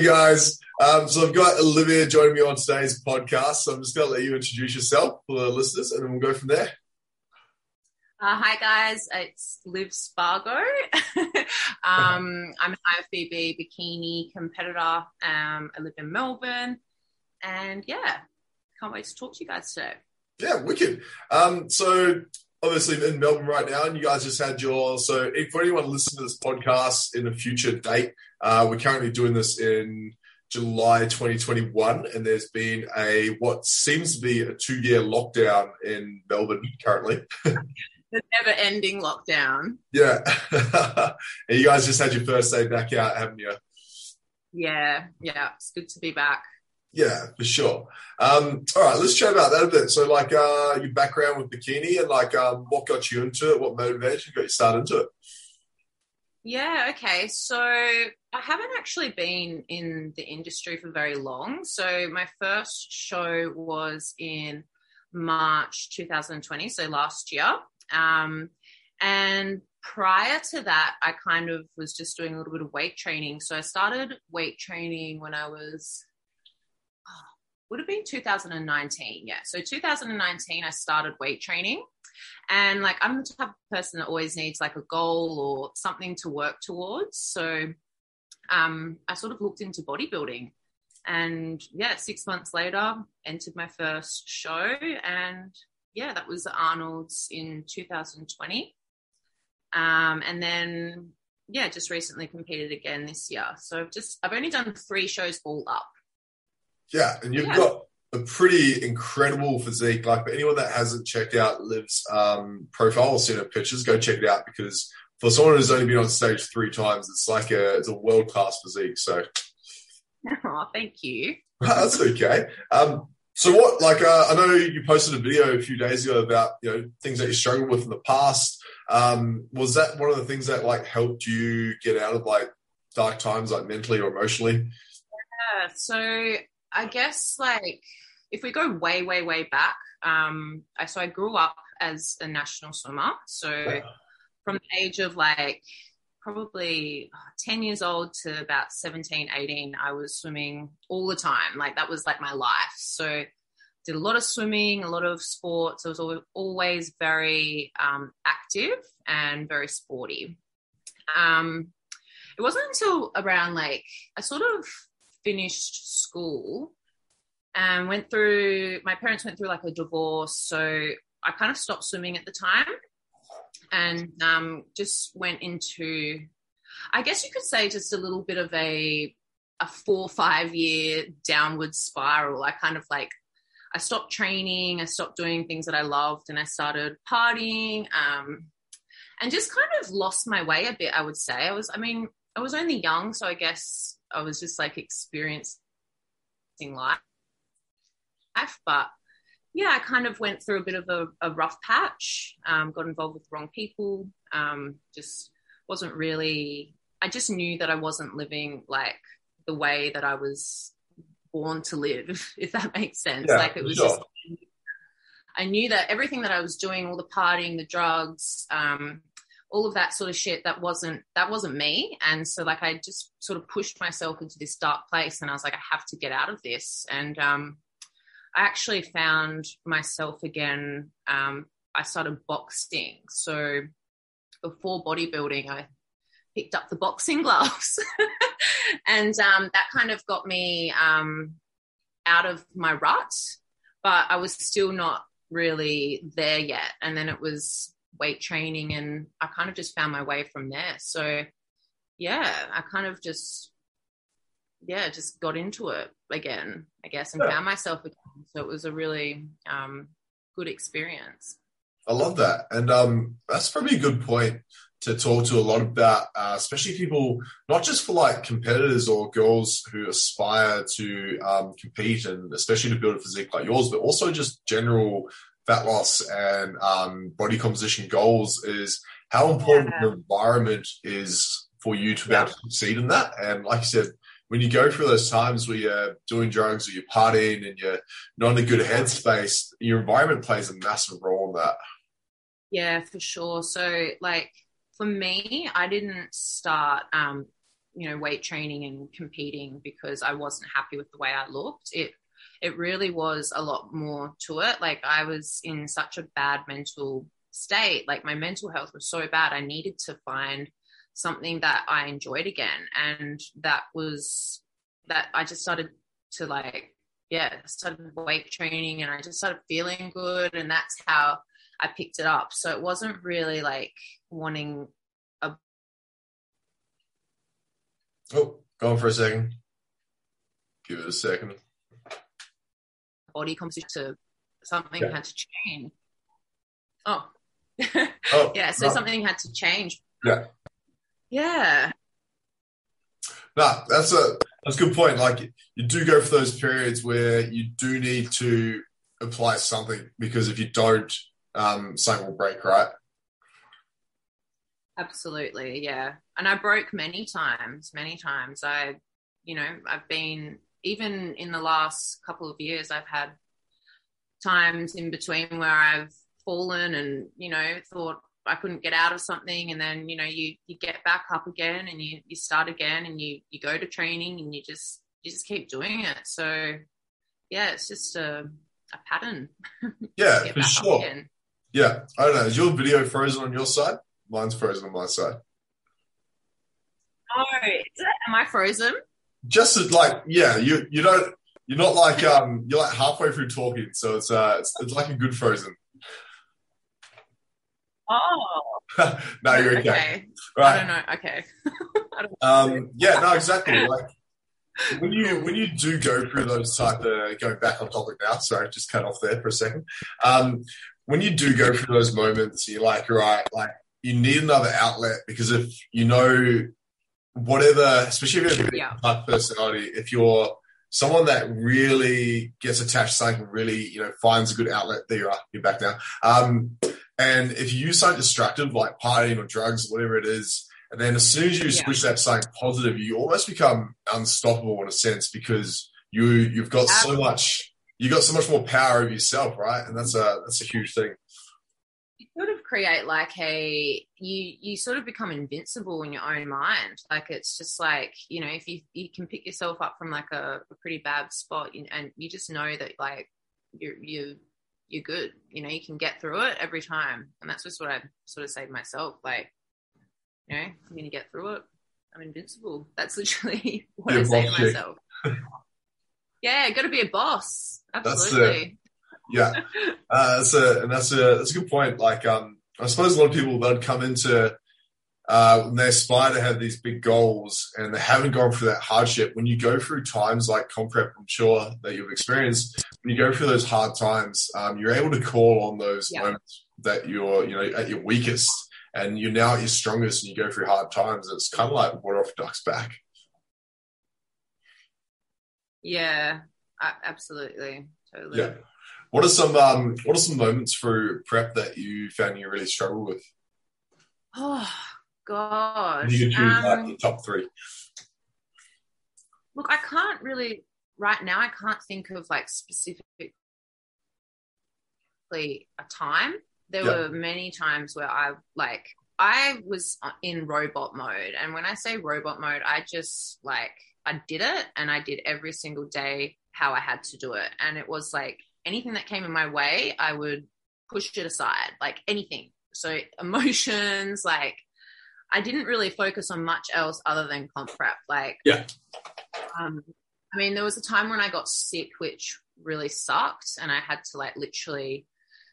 Hey guys, um, so I've got Olivia joining me on today's podcast. So I'm just going to let you introduce yourself for the listeners, and then we'll go from there. Uh, hi guys, it's Liv Spargo. um, I'm an IFBB bikini competitor. Um, I live in Melbourne, and yeah, can't wait to talk to you guys today. Yeah, wicked. Um, so obviously in Melbourne right now, and you guys just had your. So if anyone listening to this podcast in a future date, uh, we're currently doing this in July 2021, and there's been a what seems to be a two-year lockdown in Melbourne currently. the never-ending lockdown. Yeah, and you guys just had your first day back out, haven't you? Yeah, yeah, it's good to be back. Yeah, for sure. Um, all right, let's chat about that a bit. So, like, uh, your background with bikini and like, um, what got you into it? What motivated you? Got you started into it? Yeah, okay. So I haven't actually been in the industry for very long. So my first show was in March 2020, so last year. Um, and prior to that, I kind of was just doing a little bit of weight training. So I started weight training when I was would have been 2019. Yeah. So 2019, I started weight training. And like, I'm the type of person that always needs like a goal or something to work towards. So um, I sort of looked into bodybuilding. And yeah, six months later, entered my first show. And yeah, that was Arnold's in 2020. Um, and then, yeah, just recently competed again this year. So I've just, I've only done three shows all up. Yeah, and you've yeah. got a pretty incredible physique. Like for anyone that hasn't checked out Liv's um, profile or seen her pictures, go check it out because for someone who's only been on stage three times, it's like a it's a world class physique. So, oh, thank you. That's okay. Um, so what? Like, uh, I know you posted a video a few days ago about you know things that you struggled with in the past. Um, was that one of the things that like helped you get out of like dark times, like mentally or emotionally? Yeah. So I guess like if we go way, way, way back, um, I, so I grew up as a national swimmer. So yeah. from the age of like probably 10 years old to about 17, 18, I was swimming all the time. Like that was like my life. So did a lot of swimming, a lot of sports. I was always very um, active and very sporty. Um, it wasn't until around like I sort of finished school and went through my parents went through like a divorce so i kind of stopped swimming at the time and um, just went into i guess you could say just a little bit of a a four five year downward spiral. I kind of like i stopped training i stopped doing things that i loved and i started partying um, and just kind of lost my way a bit i would say. I was i mean i was only young so i guess I was just like experiencing life. But yeah, I kind of went through a bit of a, a rough patch, um, got involved with the wrong people, um, just wasn't really, I just knew that I wasn't living like the way that I was born to live, if that makes sense. Yeah, like it was sure. just, I knew that everything that I was doing, all the partying, the drugs, um, all of that sort of shit that wasn't that wasn't me. And so like i just sort of pushed myself into this dark place and i was like i have to get out of this. And um, i actually found myself again um, i started boxing. So before bodybuilding i picked up the boxing gloves. And um, that kind of got me um, out of my rut but i was still not really there yet. And then it was weight training and I kind of just found my way from there. So yeah, I kind of just yeah, just got into it again, I guess, and yeah. found myself again. So it was a really um, good experience. I love that. And um, that's probably a good point to talk to a lot about, uh, especially people, not just for like competitors or girls who aspire to um, compete and especially to build a physique like yours, but also just general fat loss and um, body composition goals is how important yeah. the environment is for you to be able to succeed in that. And like I said, when you go through those times where you're doing drugs or you're partying and you're not in a good headspace, your environment plays a massive role in that. Yeah, for sure. So, like for me, I didn't start um, you know, weight training and competing because I wasn't happy with the way I looked. It it really was a lot more to it. Like I was in such a bad mental state. Like my mental health was so bad. I needed to find something that I enjoyed again. And that was that I just started to like, yeah, started weight training and I just started feeling good. And that's how I picked it up. So it wasn't really like wanting a. Oh, go on for a second. Give it a second body composition to something yeah. had to change. Oh. oh yeah, so no. something had to change. Yeah. Yeah. No, that's a that's a good point. Like you do go for those periods where you do need to apply something because if you don't, um, something will break, right? Absolutely, yeah. And I broke many times, many times. I, you know, I've been even in the last couple of years, I've had times in between where I've fallen and, you know, thought I couldn't get out of something. And then, you know, you, you get back up again and you, you start again and you, you go to training and you just, you just keep doing it. So yeah, it's just a, a pattern. Yeah, for sure. Yeah. I don't know. Is your video frozen on your side? Mine's frozen on my side. Oh, is it? am I frozen? Just as like yeah, you you don't you're not like um you're like halfway through talking, so it's uh it's, it's like a good frozen. Oh. no, you're okay. okay. Right. I don't know. Okay. um yeah, no, exactly. Like when you when you do go through those type of going back on topic now, sorry, just cut off there for a second. Um when you do go through those moments, you're like, right, like you need another outlet because if you know whatever, especially if you're a yeah. type personality, if you're someone that really gets attached to something, really, you know, finds a good outlet, there you are, you're back now. Um, and if you use something destructive like partying or drugs, whatever it is, and then as soon as you yeah. switch that something positive, you almost become unstoppable in a sense because you you've got Absolutely. so much you've got so much more power over yourself, right? And that's a that's a huge thing of create like a you you sort of become invincible in your own mind. Like it's just like you know if you you can pick yourself up from like a, a pretty bad spot and you just know that like you're you you're good. You know you can get through it every time. And that's just what i sort of say to myself like you know i'm gonna get through it. I'm invincible. That's literally what you're i say to myself. Yeah gotta be a boss. Absolutely. Yeah, uh, that's a and that's a that's a good point. Like, um, I suppose a lot of people that come into uh, when they aspire to have these big goals and they haven't gone through that hardship. When you go through times like comp prep, I'm sure that you've experienced. When you go through those hard times, um, you're able to call on those yeah. moments that you're, you know, at your weakest, and you're now at your strongest, and you go through hard times. It's kind of like water off a duck's back. Yeah, absolutely, totally. Yeah. What are some um, what are some moments through prep that you found you really struggle with? Oh God! you can choose um, like top three. Look, I can't really right now. I can't think of like specifically a time. There yep. were many times where I like I was in robot mode, and when I say robot mode, I just like I did it, and I did every single day how I had to do it, and it was like anything that came in my way, I would push it aside, like anything. So emotions, like I didn't really focus on much else other than comp prep. Like, yeah. Um, I mean, there was a time when I got sick, which really sucked, and I had to like literally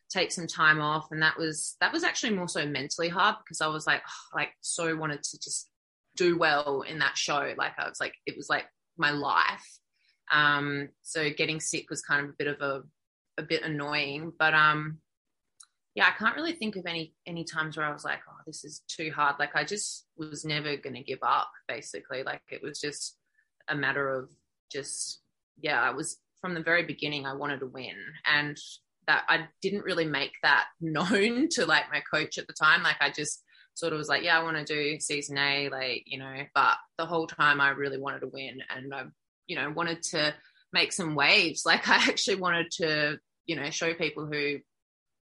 take some time off, and that was that was actually more so mentally hard because I was like, oh, like so wanted to just do well in that show. Like I was like, it was like my life. Um, so getting sick was kind of a bit of a a bit annoying. But um, yeah, I can't really think of any any times where I was like, oh, this is too hard. Like I just was never gonna give up. Basically, like it was just a matter of just yeah. I was from the very beginning. I wanted to win, and that I didn't really make that known to like my coach at the time. Like I just sort of was like, yeah, I want to do season A, like, you know, but the whole time I really wanted to win and I, you know, wanted to make some waves. Like I actually wanted to you know, show people who,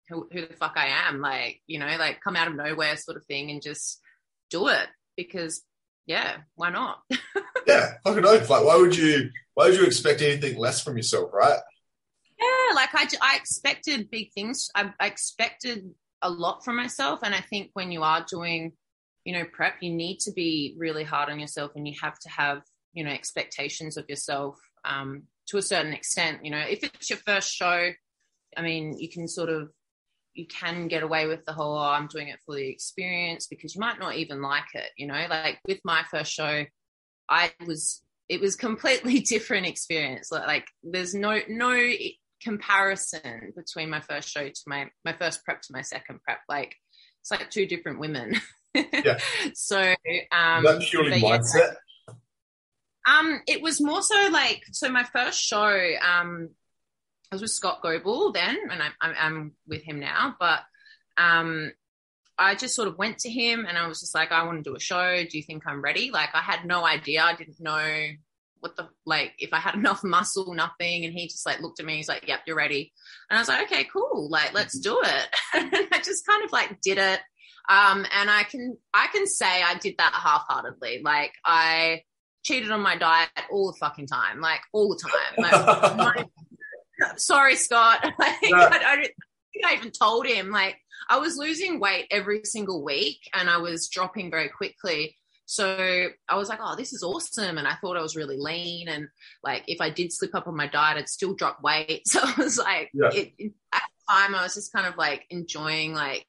who, who the fuck I am, like, you know, like come out of nowhere sort of thing and just do it because yeah, why not? yeah, fucking oath. Like, why would you? Why would you expect anything less from yourself, right? Yeah, like I, I expected big things. I, I expected a lot from myself, and I think when you are doing, you know, prep, you need to be really hard on yourself, and you have to have, you know, expectations of yourself um, to a certain extent. You know, if it's your first show, I mean, you can sort of you can get away with the whole oh, I'm doing it for the experience because you might not even like it, you know. Like with my first show, I was it was completely different experience. Like like there's no no comparison between my first show to my my first prep to my second prep. Like it's like two different women. Yeah. so um that purely mindset. Um, it was more so like so. My first show, um, I was with Scott Goble then, and I'm, I'm with him now. But um, I just sort of went to him and I was just like, I want to do a show. Do you think I'm ready? Like, I had no idea. I didn't know what the, like, if I had enough muscle, nothing. And he just like looked at me. He's like, yep, you're ready. And I was like, okay, cool. Like, let's do it. and I just kind of like did it. Um, and I can, I can say I did that half heartedly. Like, I cheated on my diet all the fucking time, like all the time. Like, sorry, Scott. Like, yeah. I, I, think I even told him. Like, I was losing weight every single week and I was dropping very quickly. So I was like, oh, this is awesome. And I thought I was really lean. And like, if I did slip up on my diet, I'd still drop weight. So I was like, yeah. it, it, at the time, I was just kind of like enjoying, like,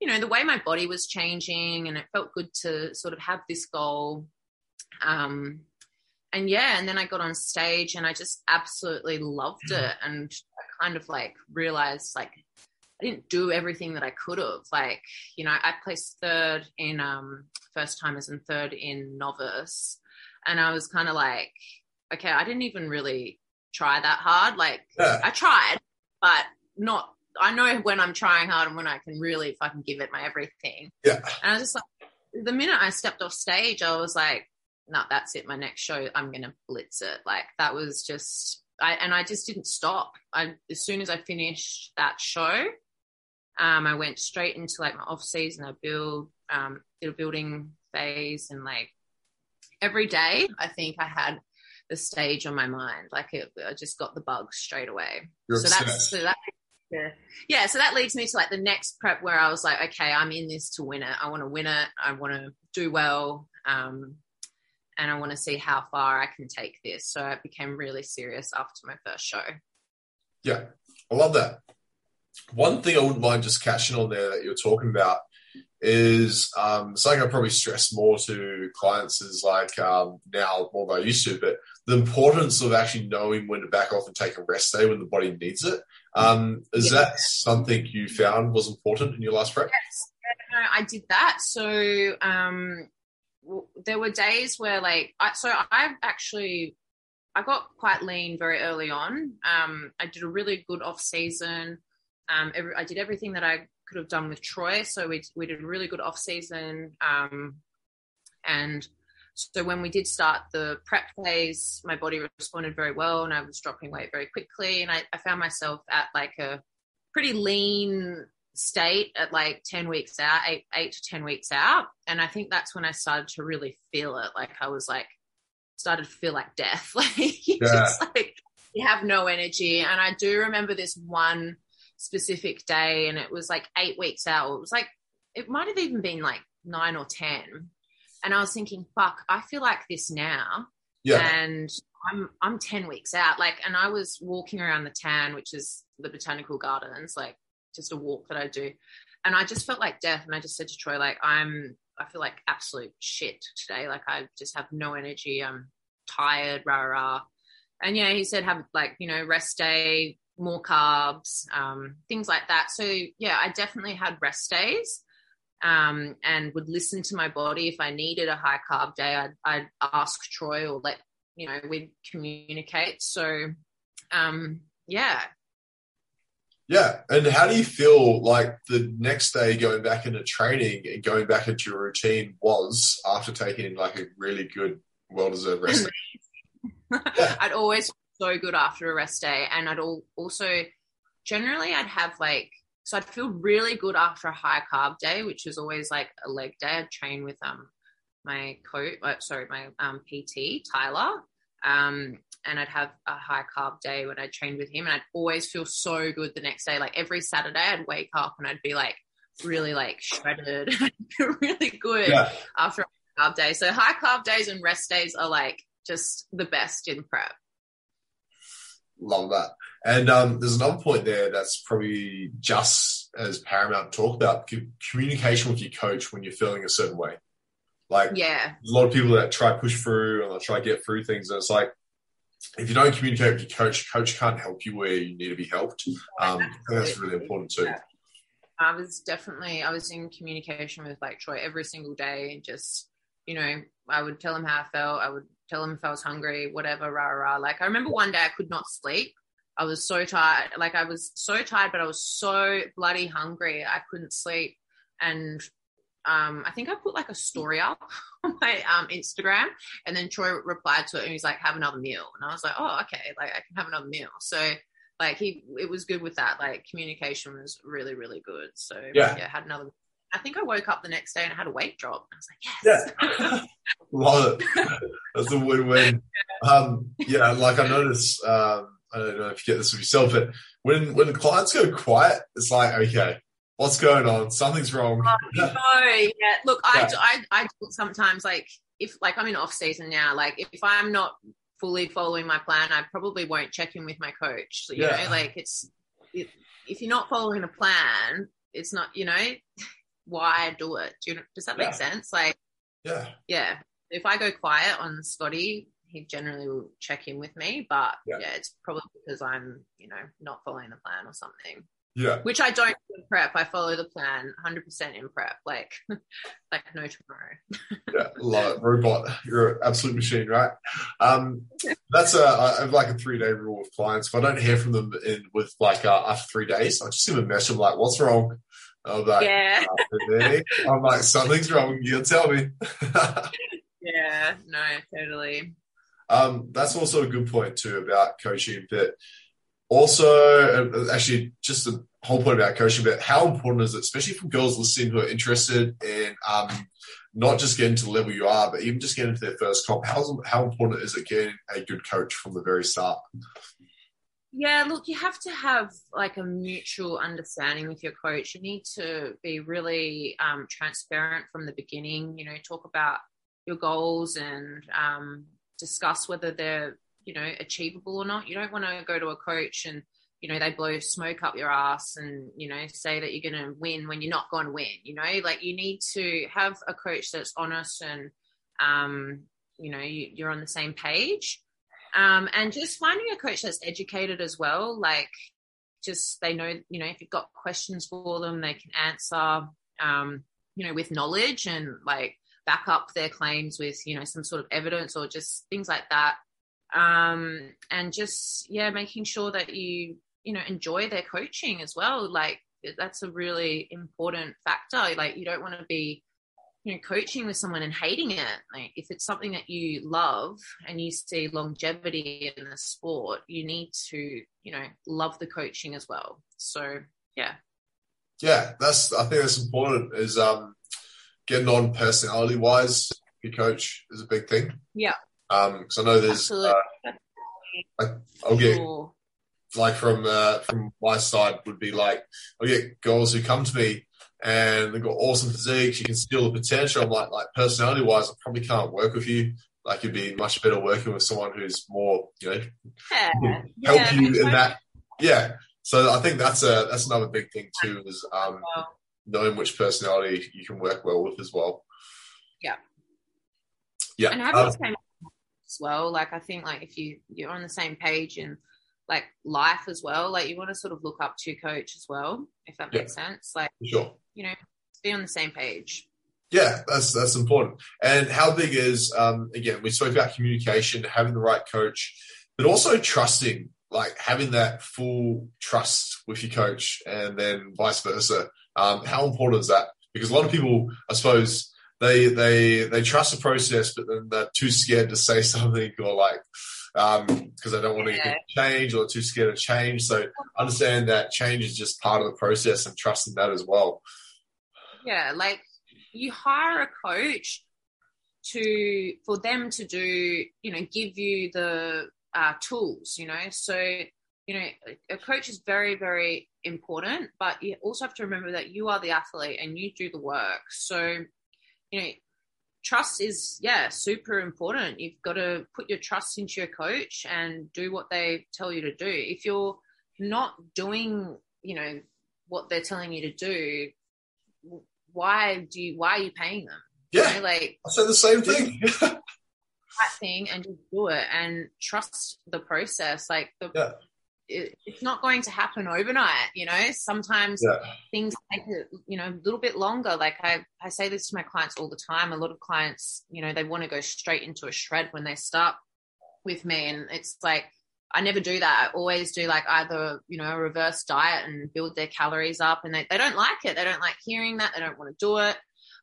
you know, the way my body was changing. And it felt good to sort of have this goal. Um, and yeah, and then I got on stage and I just absolutely loved it. And I kind of like realized like I didn't do everything that I could have. Like, you know, I placed third in um first timers and third in novice. And I was kind of like, okay, I didn't even really try that hard. Like yeah. I tried, but not I know when I'm trying hard and when I can really fucking give it my everything. Yeah. And I was just like the minute I stepped off stage, I was like, no, that's it. My next show, I'm going to blitz it. Like that was just, I, and I just didn't stop. I, as soon as I finished that show, um, I went straight into like my off season. I build, um, did a building phase and like every day, I think I had the stage on my mind. Like it, I just got the bug straight away. You're so obsessed. that's, so that, yeah. yeah. So that leads me to like the next prep where I was like, okay, I'm in this to win it. I want to win it. I want to do well. Um, and I want to see how far I can take this. So I became really serious after my first show. Yeah, I love that. One thing I wouldn't mind just catching on there that you're talking about is um, something I probably stress more to clients is like um, now more than I used to, but the importance of actually knowing when to back off and take a rest day when the body needs it. Um, is yeah. that something you found was important in your last prep? Yes, I did that. So um, there were days where like I, so I've actually I got quite lean very early on. Um, I did a really good off season. Um, every, I did everything that I could have done with Troy. So we we did a really good off season. Um, and so when we did start the prep phase, my body responded very well, and I was dropping weight very quickly. And I, I found myself at like a pretty lean state at like 10 weeks out, eight, eight to 10 weeks out. And I think that's when I started to really feel it. Like I was like, started to feel like death. Like you yeah. just like, you have no energy. And I do remember this one specific day and it was like eight weeks out. It was like, it might have even been like nine or 10. And I was thinking, fuck, I feel like this now. Yeah. And I'm I'm 10 weeks out. Like, and I was walking around the Tan, which is the botanical gardens, like just a walk that I do. And I just felt like death. And I just said to Troy, like, I'm, I feel like absolute shit today. Like, I just have no energy. I'm tired, rah, rah. And yeah, he said, have like, you know, rest day, more carbs, um, things like that. So yeah, I definitely had rest days. Um, and would listen to my body if I needed a high carb day. I'd, I'd ask Troy or let you know we'd communicate. So um, yeah, yeah. And how do you feel like the next day going back into training and going back into your routine was after taking like a really good, well deserved rest day? I'd always feel so good after a rest day. And I'd also generally I'd have like so I'd feel really good after a high carb day, which was always like a leg day. I'd train with um my coach, uh, sorry, my um, PT Tyler, um, and I'd have a high carb day when I trained with him, and I'd always feel so good the next day. Like every Saturday, I'd wake up and I'd be like really like shredded, really good yeah. after a carb day. So high carb days and rest days are like just the best in prep. Love that. And um, there's another point there that's probably just as paramount to talk about communication with your coach when you're feeling a certain way. Like, yeah, a lot of people that try push through and they try get through things, and it's like if you don't communicate with your coach, coach can't help you where you need to be helped. Um, that's really important too. I was definitely I was in communication with like Troy every single day, and just you know I would tell him how I felt. I would tell him if I was hungry, whatever, rah rah. Like I remember one day I could not sleep. I was so tired. Like I was so tired, but I was so bloody hungry. I couldn't sleep, and um, I think I put like a story up on my um, Instagram, and then Troy replied to it, and he's like, "Have another meal," and I was like, "Oh, okay, like I can have another meal." So, like he, it was good with that. Like communication was really, really good. So yeah, yeah had another. I think I woke up the next day and I had a weight drop. I was like, yes, yeah, love it. That's a win-win. Um, yeah, like I noticed. Um, I don't know if you get this with yourself, but when when clients go quiet, it's like okay what's going on? Something's wrong. Oh, no, yeah. Look, I, yeah. I, I, I sometimes like if like I'm in off season now, like if I'm not fully following my plan, I probably won't check in with my coach. So, you yeah. know, like it's if, if you're not following a plan, it's not, you know, why do it? Do you, does that make sense? Like, yeah, yeah. If I go quiet on Scotty, he generally will check in with me, but yeah, yeah it's probably because I'm, you know, not following the plan or something. Yeah. Which I don't in prep. I follow the plan 100% in prep, like like no tomorrow. yeah, love it. Robot. You're an absolute machine, right? Um, that's a, I have like a three day rule with clients. If I don't hear from them in with like uh, after three days, I just them a message. I'm like, what's wrong? I'm like, yeah. I'm like, something's wrong. You tell me. yeah, no, totally. Um, that's also a good point too about coaching that also, uh, actually, just the whole point about coaching, but how important is it, especially for girls listening who are interested in um, not just getting to the level you are, but even just getting to their first comp? How, how important is it getting a good coach from the very start? Yeah, look, you have to have like a mutual understanding with your coach. You need to be really um, transparent from the beginning. You know, talk about your goals and um, discuss whether they're you know achievable or not. You don't want to go to a coach and you know they blow smoke up your ass and you know say that you're going to win when you're not going to win. You know, like you need to have a coach that's honest and um, you know you, you're on the same page. Um, and just finding a coach that's educated as well, like just they know, you know, if you've got questions for them, they can answer, um, you know, with knowledge and like back up their claims with, you know, some sort of evidence or just things like that um, and just yeah making sure that you you know enjoy their coaching as well. Like that's a really important factor. Like you don't want to be you know coaching with someone and hating it. Like if it's something that you love and you see longevity in the sport you need to you know love the coaching as well. So yeah. Yeah that's i think that's important is um getting on personality wise your coach is a big thing. Yeah because um, I know there's, uh, I, will get sure. like from uh, from my side would be like I'll get girls who come to me and they've got awesome physiques. You can steal the potential. I'm like like personality wise, I probably can't work with you. Like you'd be much better working with someone who's more you know yeah. help yeah, you in that. Yeah. So I think that's a that's another big thing too is um, knowing which personality you can work well with as well. Yeah. Yeah. And um, as well. Like I think like if you you're on the same page and like life as well, like you want to sort of look up to your coach as well, if that makes yeah, sense. Like sure. You know, be on the same page. Yeah, that's that's important. And how big is um again, we spoke about communication, having the right coach, but also trusting, like having that full trust with your coach and then vice versa. Um, how important is that? Because a lot of people, I suppose, they they they trust the process, but then they're too scared to say something or like because um, they don't want to yeah. change or too scared to change. So understand that change is just part of the process and trusting that as well. Yeah, like you hire a coach to for them to do you know give you the uh, tools you know so you know a coach is very very important but you also have to remember that you are the athlete and you do the work so you know trust is yeah super important. You've got to put your trust into your coach and do what they tell you to do. If you're not doing you know what they're telling you to do why do you why are you paying them? Yeah. you know, like i said the same thing. that thing and just do it and trust the process. Like the yeah. It, it's not going to happen overnight you know sometimes yeah. things take a you know a little bit longer like i i say this to my clients all the time a lot of clients you know they want to go straight into a shred when they start with me and it's like I never do that. I always do like either, you know, a reverse diet and build their calories up and they, they don't like it. They don't like hearing that. They don't want to do it.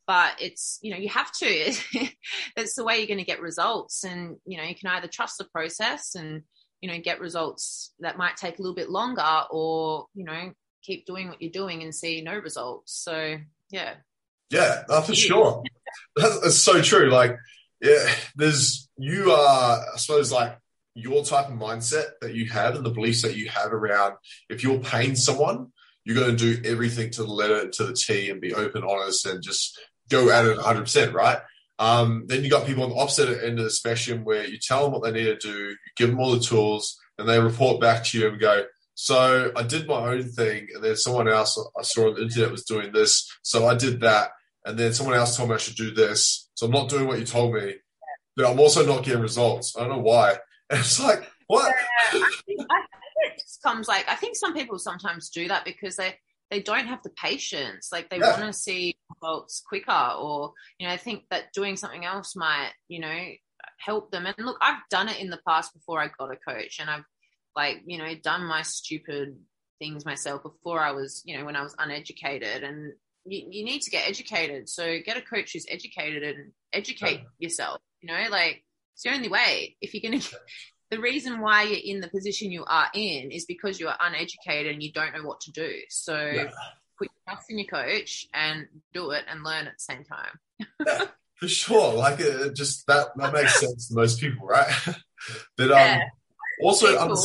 But it's, you know, you have to. it's the way you're going to get results. And, you know, you can either trust the process and, you know, get results that might take a little bit longer or, you know, keep doing what you're doing and see no results. So, yeah. Yeah, uh, for sure. That's, that's so true. Like, yeah, there's, you are, I suppose, like, your type of mindset that you have and the beliefs that you have around if you're paying someone, you're going to do everything to the letter to the T and be open, honest, and just go at it 100%, right? Um, then you got people on the opposite end of the spectrum where you tell them what they need to do, you give them all the tools, and they report back to you and go, so I did my own thing, and then someone else I saw on the internet was doing this, so I did that, and then someone else told me I should do this, so I'm not doing what you told me, but I'm also not getting results. I don't know why. And it's like, what? Yeah, I, think, I think it just comes like I think some people sometimes do that because they they don't have the patience. Like they Yeah. want to see results quicker, or you know, I think that doing something else might you know help them. And look, I've done it in the past before I got a coach, and I've like you know done my stupid things myself before I was you know when I was uneducated and. You, you need to get educated. So get a coach who's educated and educate yourself. You know, like it's the only way. If you're going to, the reason why you're in the position you are in is because you are uneducated and you don't know what to do. So Yeah. put your trust in your coach and do it and learn at the same time. Yeah, for sure. Like it, it just that that makes sense to most people, right? but um, Yeah. also, under-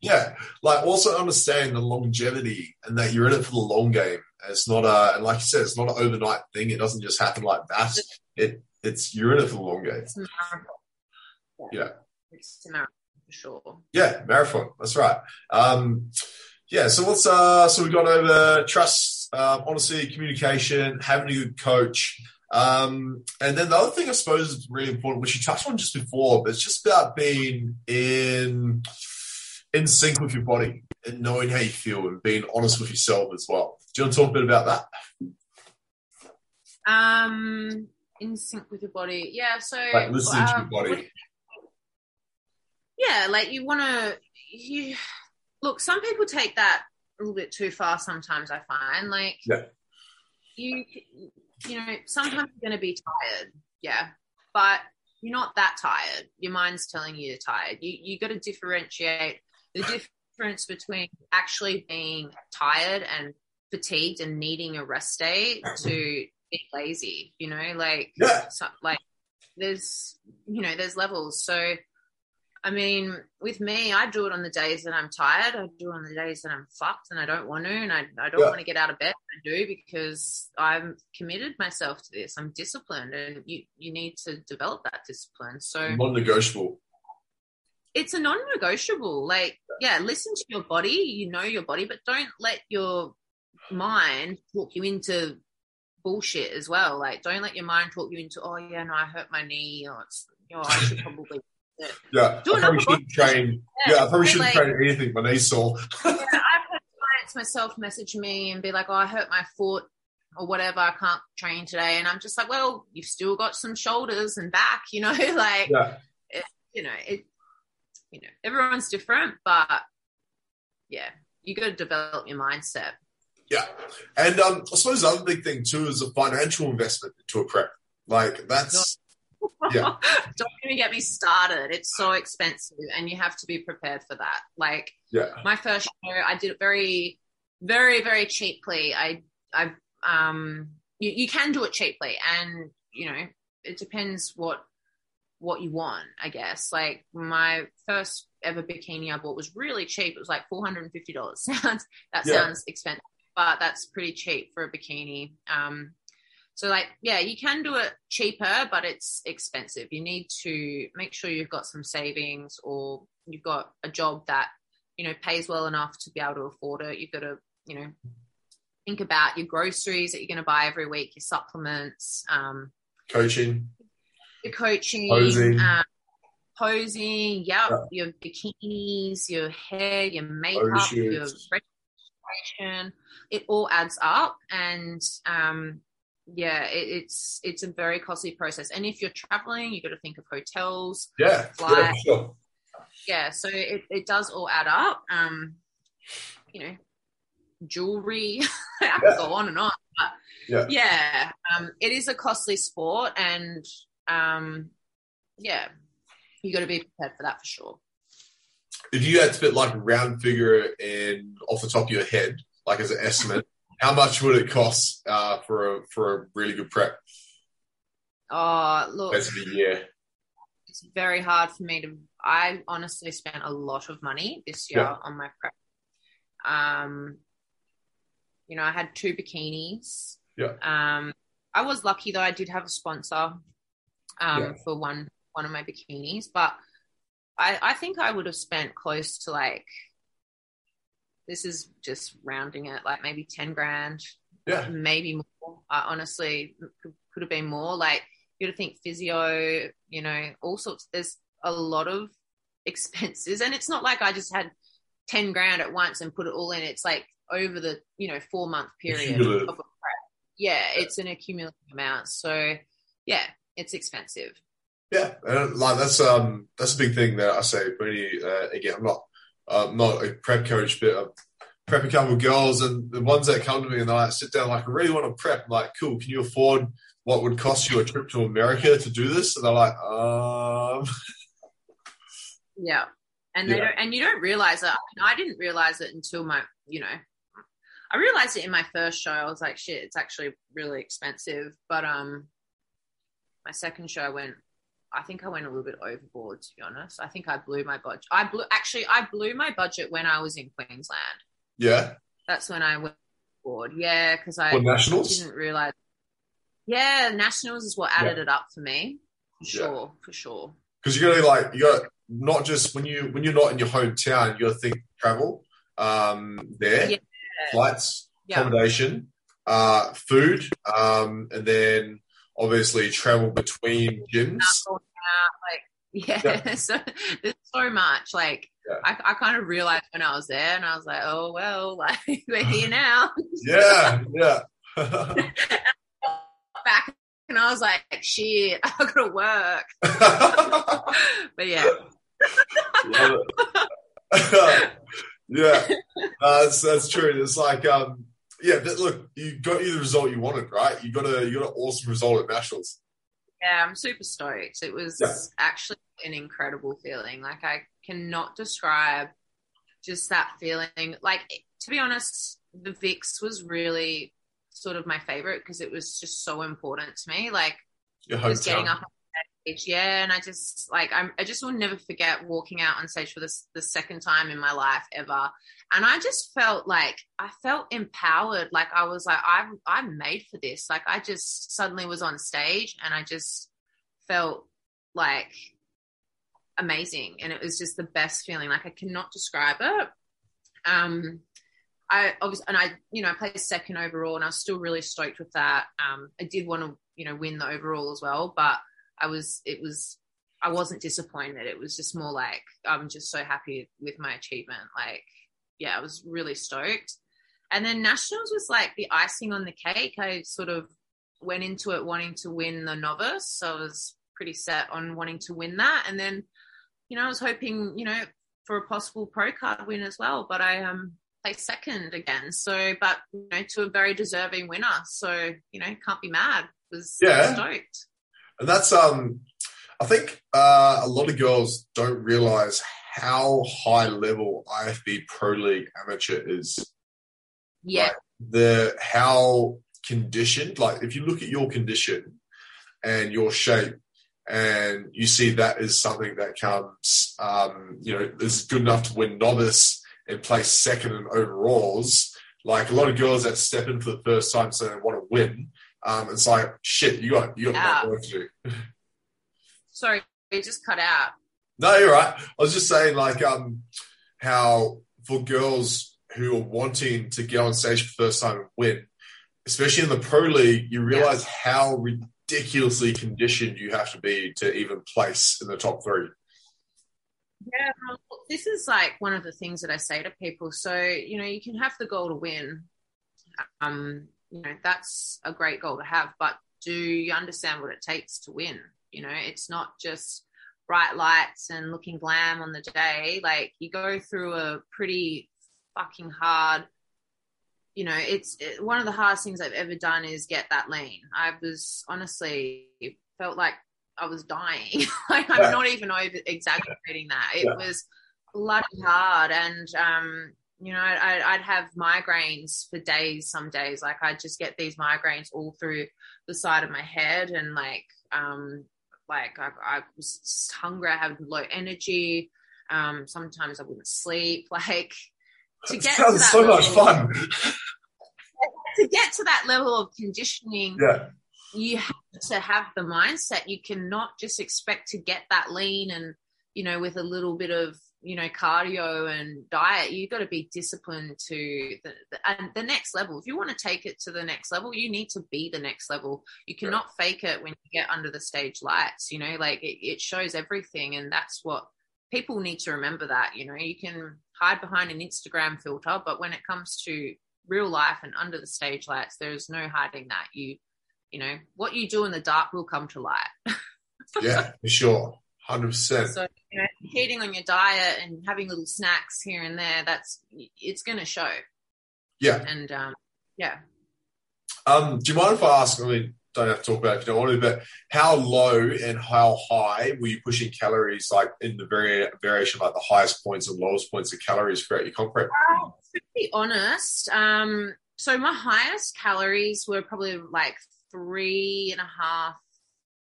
yeah, like also understand the longevity and that you're in it for the long game. It's not a, and like you said, it's not an overnight thing. It doesn't just happen like that. It it's you're in it for the long game. A. Yeah. It's a marathon for sure. Yeah, marathon. That's right. Um, yeah. So what's uh? So we got over trust, um, honesty, communication, having a good coach, um, and then the other thing I suppose is really important, which you touched on just before, but it's just about being in in sync with your body and knowing how you feel and being honest with yourself as well. Do you want to talk a bit about that? Um, in sync with your body. Yeah. So Like listening to um, your body. Yeah like you want to you look some people take that a little bit too far sometimes i find like Yeah. you you know sometimes you're going to be tired yeah but you're not that tired your mind's telling you you're tired you you got to differentiate the difference between actually being tired and fatigued and needing a rest day to being lazy you know like Yeah. so, like there's you know there's levels so i mean with me i do it on the days that i'm tired. I do it on the days that i'm fucked and i don't want to and i, I don't Yeah. want to get out of bed. I do because i'm committed myself to this. I'm disciplined and you you need to develop that discipline. So Non-negotiable. it's a non-negotiable. Like yeah listen to your body. You know your body but don't let your mind talk you into bullshit as well. Like don't let your mind talk you into oh yeah no i hurt my knee or it's you know i should probably Yeah. Do I probably shouldn't train. Yeah, I probably shouldn't like, train anything. My knee's sore. yeah, I've had clients myself message me and be like, "Oh, I hurt my foot or whatever. I can't train today," and I'm just like, "Well, you've still got some shoulders and back, you know, like Yeah. you know, it, you know, everyone's different, but yeah, you got to develop your mindset. Yeah. And um, I suppose the other big thing too is a financial investment into a prep. Like that's Yeah. Don't even get me started. It's so expensive, and you have to be prepared for that. Like yeah. my first show, I did it very, very, very cheaply. I, I, um, you, you can do it cheaply, and you know, it depends what what you want, I guess. Like my first ever bikini I bought was really cheap. It was like four hundred and fifty dollars. Sounds that Yeah. sounds expensive, but that's pretty cheap for a bikini. Um, so like yeah, you can do it cheaper, but it's expensive. You need to make sure you've got some savings or you've got a job that you know pays well enough to be able to afford it. You've got to you know think about your groceries that you're going to buy every week, your supplements. Um, Coaching. your coaching, Posing. um, posing, yep, Yeah. your bikinis, your hair, your makeup, your registration. It all adds up, and um, yeah, it, it's it's a very costly process. And if you're traveling, you got to think of hotels. Yeah. Yeah, sure. Yeah, so it, it does all add up. Um, you know, jewelry. I Yeah. could go on and on. But Yeah. yeah, um, it is a costly sport, and um, yeah, you got to be prepared for that for sure. If you had to put like a round figure in off the top of your head, like as an estimate, how much would it cost uh, for a for a really good prep? Oh, look, Basically, yeah. it's very hard for me to. I honestly spent a lot of money this year Yeah. on my prep. Um, you know, I had two bikinis. Yeah. Um, I was lucky though; I did have a sponsor um, Yeah. for one one of my bikinis, but I I think I would have spent close to like. This is just rounding it, like maybe ten grand, Yeah. maybe more. I honestly could, could have been more. Like you to think physio, you know, all sorts. There's a lot of expenses, and it's not like I just had ten grand at once and put it all in. It's like over the you know four month period of a prep. Yeah, it's an accumulative amount. So yeah, it's expensive. Yeah, and like that's um that's a big thing that I say. Pretty uh, again, I'm not uh, not a prep coach, but I prep a couple of girls, and the ones that come to me and they like sit down like I really want to prep. I'm like, cool. Can you afford what would cost you a trip to America to do this? And they're like, um, Yeah. And they Yeah. don't, and you don't realize it. I, I didn't realize it until my, you know, I realized it in my first show. I was like, shit, it's actually really expensive. But um, my second show I went. I think I went a little bit overboard, to be honest. I think I blew my budget. I blew actually. I blew my budget when I was in Queensland. yeah, That's when I went overboard. Yeah, because I nationals. didn't realize. Yeah, nationals is what added it up for me. For Yeah. sure, for sure. because you got to like you got not just when you when you're not in your hometown, you got to think travel um there, Yeah. flights, Yeah. accommodation, uh, food, um, and then obviously travel between gyms. like yeah, so there's so much like Yeah. I, I kind of realized when I was there and I was like oh well like we're here now Yeah, yeah. back and I was like shit I gotta work but yeah yeah, that's that's true. It's like, um, yeah, but look, you got you the result you wanted, right? You got a you got an awesome result at nationals. yeah I'm super stoked it was Yeah. actually an incredible feeling like I cannot describe just that feeling like to be honest the Vics was really sort of my favorite because it was just so important to me like just getting up. Yeah, and I just like I'm, I just will never forget walking out on stage for this the second time in my life ever, and I just felt like I felt empowered. Like I was like I'm I'm made for this. Like I just suddenly was on stage and I just felt like amazing, and it was just the best feeling. Like I cannot describe it. Um, I obviously, and I, you know, I played second overall, and I was still really stoked with that. Um, I did want to, you know, win the overall as well, but I was, it was, I wasn't disappointed. It was just more like I'm just so happy with my achievement. Like, yeah, I was really stoked. And then nationals was like the icing on the cake. I sort of went into it wanting to win the novice, so I was pretty set on wanting to win that. And then, you know, I was hoping, you know, for a possible pro card win as well, but I um placed second again. So, but you know, to a very deserving winner. So, you know, can't be mad. Was Yeah. stoked. And that's um I think uh, a lot of girls don't realize how high level IFBB Pro League amateur is. Yeah, Like, the how conditioned, like if you look at your condition and your shape, and you see that is something that comes, um, you know, is good enough to win novice and place second in overalls. Like a lot of girls that step in for the first time, so they want to win. Um, it's like shit. You got you got work to do. Sorry, it just cut out. No, you're right. I was just saying, like, um, how for girls who are wanting to get on stage for the first time and win, especially in the pro league, you realize how ridiculously conditioned you have to be to even place in the top three. Yeah, well, this is like one of the things that I say to people. So, you know, you can have the goal to win. Um, you know, that's a great goal to have, but do you understand what it takes to win? You know, it's not just bright lights and looking glam on the day. Like you go through a pretty fucking hard you know, it's it, one of the hardest things I've ever done is get that lean. I was honestly felt like I was dying. like I'm Yeah. not even over exaggerating that. It Yeah. was bloody hard, and um, you know, I, I'd have migraines for days. Some days, like I'd just get these migraines all through the side of my head, and like, um, like I, I was hungry. I had low energy. Um, sometimes I wouldn't sleep. Like to get to that so much level- fun. to get to that level of conditioning, Yeah, you have to have the mindset. You cannot just expect to get that lean and, you know, with a little bit of, you know, cardio and diet, you've got to be disciplined to the, the, and the next level. If you want to take it to the next level, you need to be the next level. You cannot fake it when you get under the stage lights, you know, like it, it shows everything. And that's what people need to remember that, you know, you can hide behind an Instagram filter, but when it comes to real life and under the stage lights, there's no hiding that. You, you know, what you do in the dark will come to light. yeah, for sure, hundred percent. So, you know, on your diet and having little snacks here and there, that's it's going to show. Yeah. And um, yeah, Um, do you mind if I ask? I mean, don't have to talk about it if you don't want to, but how low and how high were you pushing calories, like in the vari- variation, like the highest points and lowest points of calories throughout your comp prep? to be honest, um, so my highest calories were probably like three and a half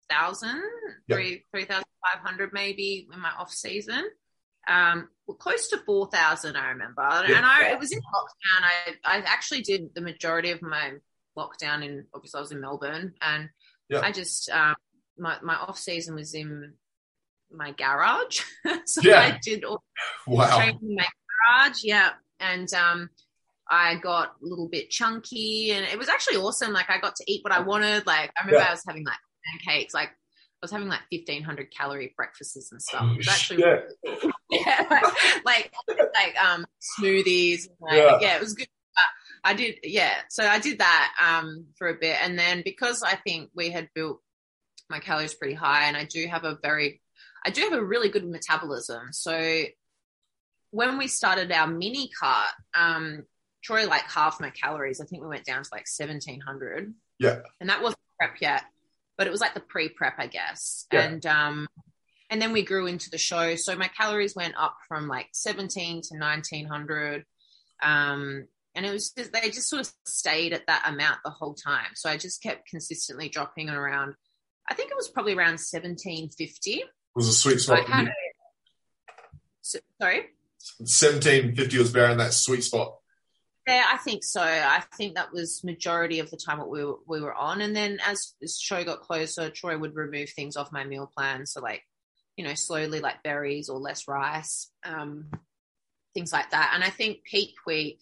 thousand, Yep. three three thousand five hundred maybe in my off season. Um, well, close to four thousand, I remember, Yeah. and I it was in lockdown. I I actually did the majority of my lockdown in obviously I was in Melbourne, and Yeah. I just um, my my off season was in my garage, so Yeah. I did all Wow. training in my garage. Yeah. And um, I got a little bit chunky and it was actually awesome. Like I got to eat what I wanted. Like I remember Yeah. I was having like pancakes, like I was having like 1500 calorie breakfasts and stuff. It was actually, shit. yeah, like, like, um, smoothies. Like, Yeah. yeah. it was good. But I did, yeah. So I did that, um, for a bit. And then because I think we had built my calories pretty high and I do have a very, I do have a really good metabolism. So when we started our mini cut, um, Troy like half my calories. I think we went down to like 1700. Yeah. And that wasn't prep yet, but it was like the pre prep, I guess. Yeah. And, um, and then we grew into the show. So my calories went up from like 17 to 1900. Um, and it was just, they just sort of stayed at that amount the whole time. So I just kept consistently dropping around, I think it was probably around 1750. was a sweet So spot. had, so, sorry? Seventeen fifty was bearing that sweet spot. Yeah, I think so. I think that was majority of the time what we were, we were on. And then as the show got closer, Troy would remove things off my meal plan. So like, you know, slowly like berries or less rice, um, things like that. And I think peak week,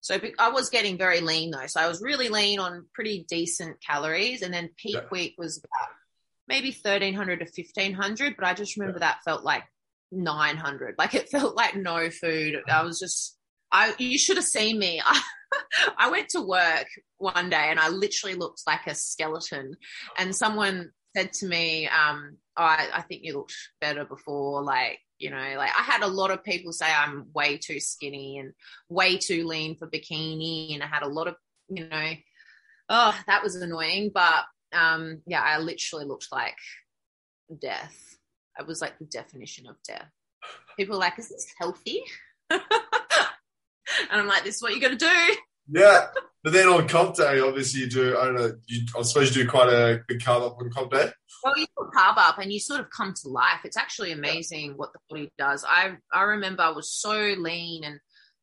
so I was getting very lean though. So I was really lean on pretty decent calories. And then peak Yeah. week was about maybe 1300 to 1500. But I just remember that felt like 900. Like it felt like no food. I was just, I you should have seen me. I, went to work one day and I literally looked like a skeleton. And someone said to me, um, oh, I, I think you looked better before. Like, you know, like I had a lot of people say I'm way too skinny and way too lean for bikini. And I had a lot of, you know, oh, that was annoying. But um, yeah, I literally looked like death. I was like the definition of death. People like, is this healthy? and I'm like, this is what you got to do. Yeah, But then on comp day, obviously you do. I don't know. You, I suppose you do quite a big carb up on comp day. Well, you put carb up and you sort of come to life. It's actually amazing what the body does. I I remember I was so lean and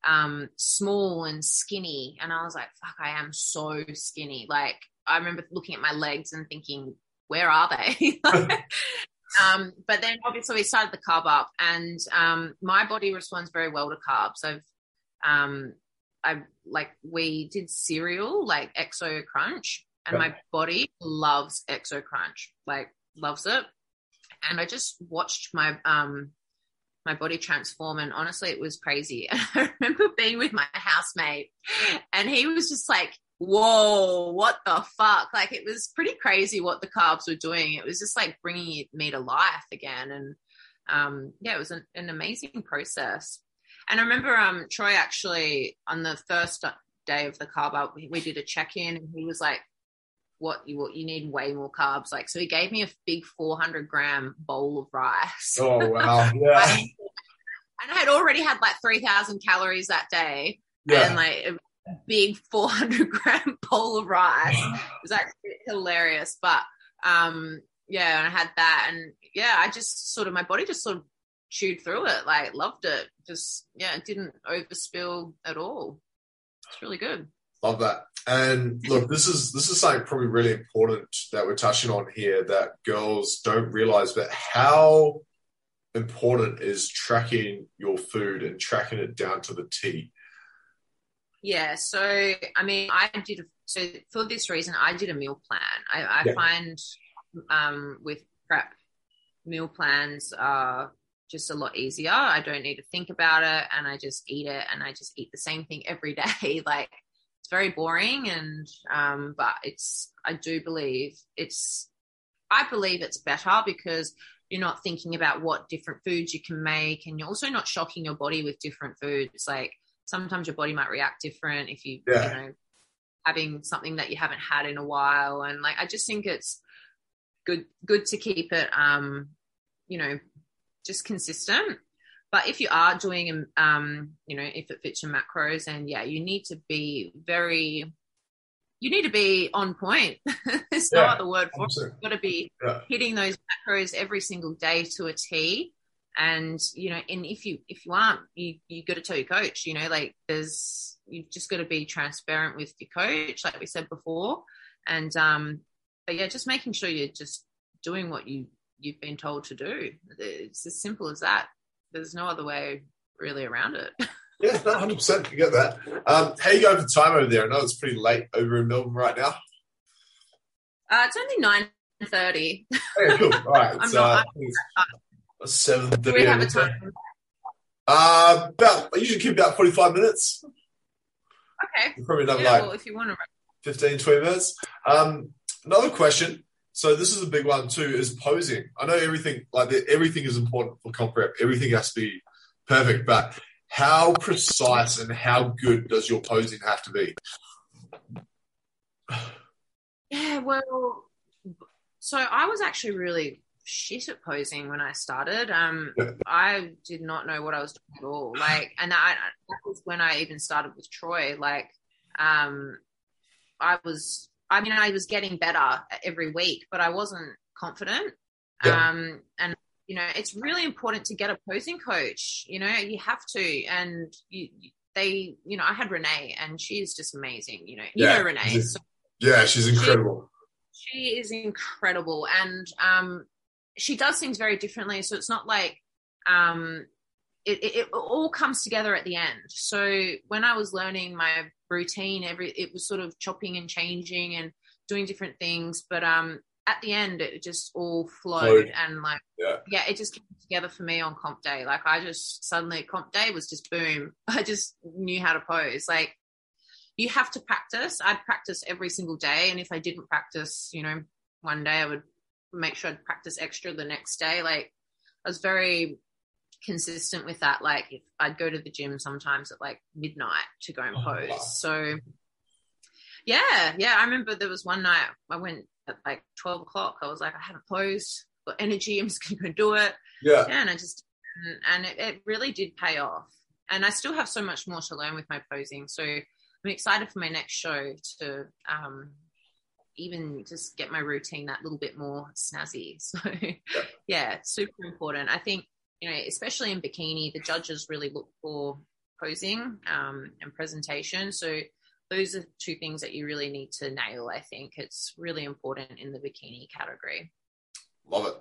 um, small and skinny, and I was like, "Fuck, I am so skinny." Like I remember looking at my legs and thinking, "Where are they?" um, but then obviously we started the carb up, and um, my body responds very well to carbs. I've um, I like we did cereal like Exo Crunch, and my body loves Exo Crunch, like loves it. And I just watched my um my body transform, and honestly, it was crazy. I remember being with my housemate, and he was just like, "Whoa, what the fuck!" Like it was pretty crazy what the carbs were doing. It was just like bringing me to life again, and um, yeah, it was an, an amazing process. And I remember um, Troy actually on the first day of the carb up, we, we did a check in, and he was like, "What you you need way more carbs." Like, so he gave me a big 400 gram bowl of rice. Oh wow! Yeah. and I had already had like 3,000 calories that day, Yeah. and like a big 400 gram bowl of rice. It was actually hilarious, but um, yeah, and I had that, and yeah, I just sort of my body just sort of chewed through it, like loved it. Just yeah, it didn't overspill at all. It's really good. Love that. And look, this is this is something probably really important that we're touching on here that girls don't realize, but how important is tracking your food and tracking it down to the T. Yeah, so I mean, I did so for this reason. I did a meal plan. I, I Yeah. find um, with prep, meal plans are just a lot easier. I don't need to think about it, and I just eat it, and I just eat the same thing every day. like it's very boring, and um, but it's. I do believe it's. I believe it's better because you're not thinking about what different foods you can make, and you're also not shocking your body with different foods. Like sometimes your body might react different if you Yeah. you know having something that you haven't had in a while and like i just think it's good good to keep it um you know just consistent but if you are doing um you know if it fits your macros and yeah you need to be very you need to be on point there's no other word for it you've got to be Yeah. hitting those macros every single day to a T. And you know, and if you if you aren't, you you got to tell your coach. You know, like there's you've just got to be transparent with your coach, like we said before. And um, but yeah, just making sure you're just doing what you you've been told to do. It's as simple as that. There's no other way really around it. Yeah, no, hundred percent. You get that. Um, how you going for time over there? I know it's pretty late over in Melbourne right now. Uh, it's only nine thirty. Okay, cool. All right, it's not- uh, seven we have a time? Uh, about I usually keep about forty five minutes. Okay. Probably another Yeah, like well, if you want to 15, 20 minutes. Um, another question. So this is a big one too. Is posing? I know everything like the, everything is important for comp prep. Everything has to be perfect, but how precise and how good does your posing have to be? Yeah, well, so I was actually really shit at posing when I started. Um. I did not know what I was doing at all. Like, and I, that was when I even started with Troy. Like, um, I was, I mean, I was getting better every week, but I wasn't confident. Yeah. Um, and you know, it's really important to get a posing coach. You know, you have to, and you. They, you know, I had Renee, and she's just amazing. You know, you Yeah. know Renee. So Yeah, she's incredible. she is incredible and um she does things very differently so it's not like um it, it, it all comes together at the end so when i was learning my routine every it was sort of chopping and changing and doing different things but um at the end it just all flowed and like Yeah. yeah it just came together for me on comp day like i just suddenly comp day was just boom i just knew how to pose like you have to practice. I'd practice every single day. And if I didn't practice, you know, one day I would make sure I'd practice extra the next day. Like I was very consistent with that. Like if I'd go to the gym sometimes at like midnight to go and Oh, pose. wow. So yeah, yeah. I remember there was one night I went at like 12 o'clock. I was like, I haven't posed, got energy. I'm just going to go do it Yeah, yeah, and I just and it, it really did pay off. And I still have so much more to learn with my posing. So, I'm excited for my next show to um, even just get my routine that little bit more snazzy. So yeah. yeah, super important. I think you know, especially in bikini, the judges really look for posing um, and presentation. So those are two things that you really need to nail. I think it's really important in the bikini category. Love it.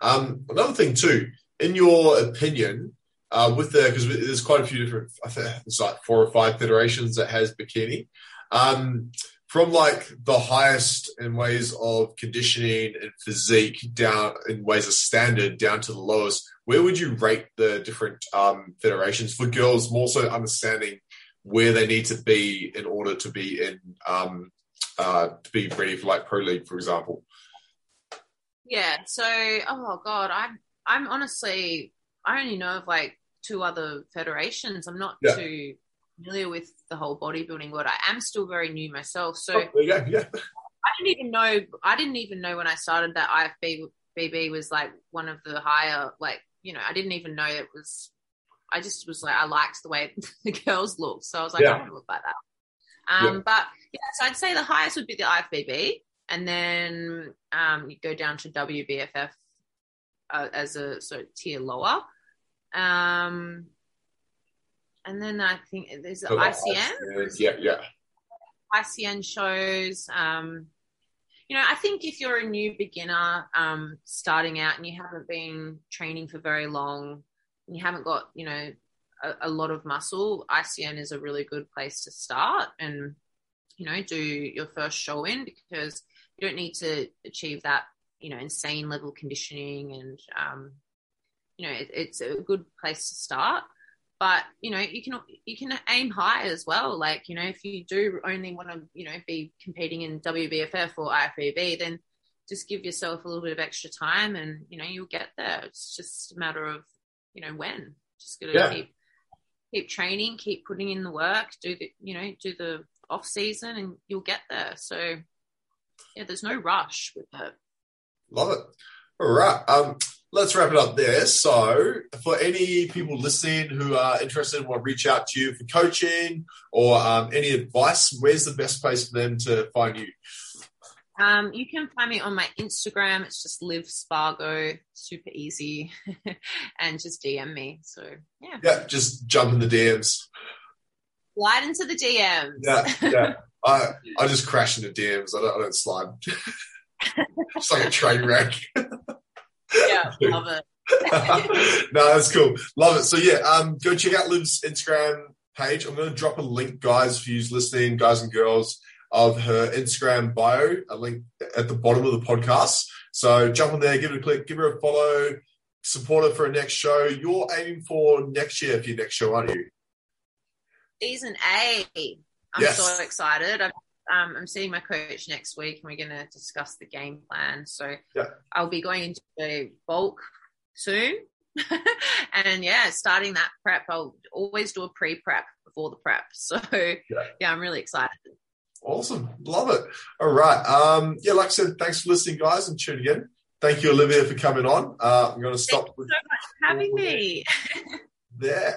Um, another thing too, in your opinion, uh, with the because there's quite a few different, I think it's like four or five federations that has bikini. Um, from like the highest in ways of conditioning and physique down in ways of standard down to the lowest, where would you rate the different um, federations for girls? More so understanding where they need to be in order to be in um, uh, to be ready for like pro league, for example. Yeah. So, oh god, I'm I'm honestly I only know of like two other federations. I'm not yeah. too familiar with the whole bodybuilding world. I am still very new myself, so oh, yeah, yeah. I didn't even know. I didn't even know when I started that IFBB was like one of the higher. Like you know, I didn't even know it was. I just was like, I liked the way the girls looked, so I was like, yeah. I want to look like that. Um. But yeah, so I'd say the highest would be the IFBB, and then um, you go down to WBFF uh, as a sort of tier lower. Um, and then I think there's oh, ICN. Yeah, yeah. ICN shows. Um, you know, I think if you're a new beginner um, starting out and you haven't been training for very long, and you haven't got, you know, a, a, lot of muscle, ICN is a really good place to start and, you know, do your first show in because you don't need to achieve that, you know, insane level conditioning and, um, you know, it, it's a good place to start but you know you can you can aim high as well. Like you know if you do only want to you know be competing in WBFF or IFBB then just give yourself a little bit of extra time and you know you'll get there. It's just a matter of you know when. Just gotta yeah. keep keep training keep putting in the work do the you know do the off season and you'll get there. So yeah there's no rush with it. Love it. All right um let's wrap it up there. So, for any people listening who are interested and want to reach out to you for coaching or um, any advice, where's the best place for them to find you? Um, you can find me on my Instagram. It's just Liv Spargo, super easy, and just DM me. So yeah, yeah, just jump in the DMs. Slide into the DMs. Yeah, yeah. I I just crash into DMs. I don't, I don't slide. it's like a train wreck. Yeah, love it. no, that's cool. Love it. So yeah, um, go check out Liv's Instagram page. I'm going to drop a link, guys, for you listening, guys and girls, of her Instagram bio, a link at the bottom of the podcast. So jump on there, give it a click, give her a follow, support her for her next show. You're aiming for next year for your next show, aren't you? Season A. I'm yes. so excited. I've um, I'm seeing my coach next week, and we're going to discuss the game plan. So yeah. I'll be going into bulk soon, and yeah, starting that prep. I'll always do a pre-prep before the prep. So yeah, yeah I'm really excited. Awesome, love it. All right, um, yeah, like I said, thanks for listening, guys, and tuning in. Thank you, Olivia, for coming on. Uh, I'm going to stop. Thank you so much for having me. there.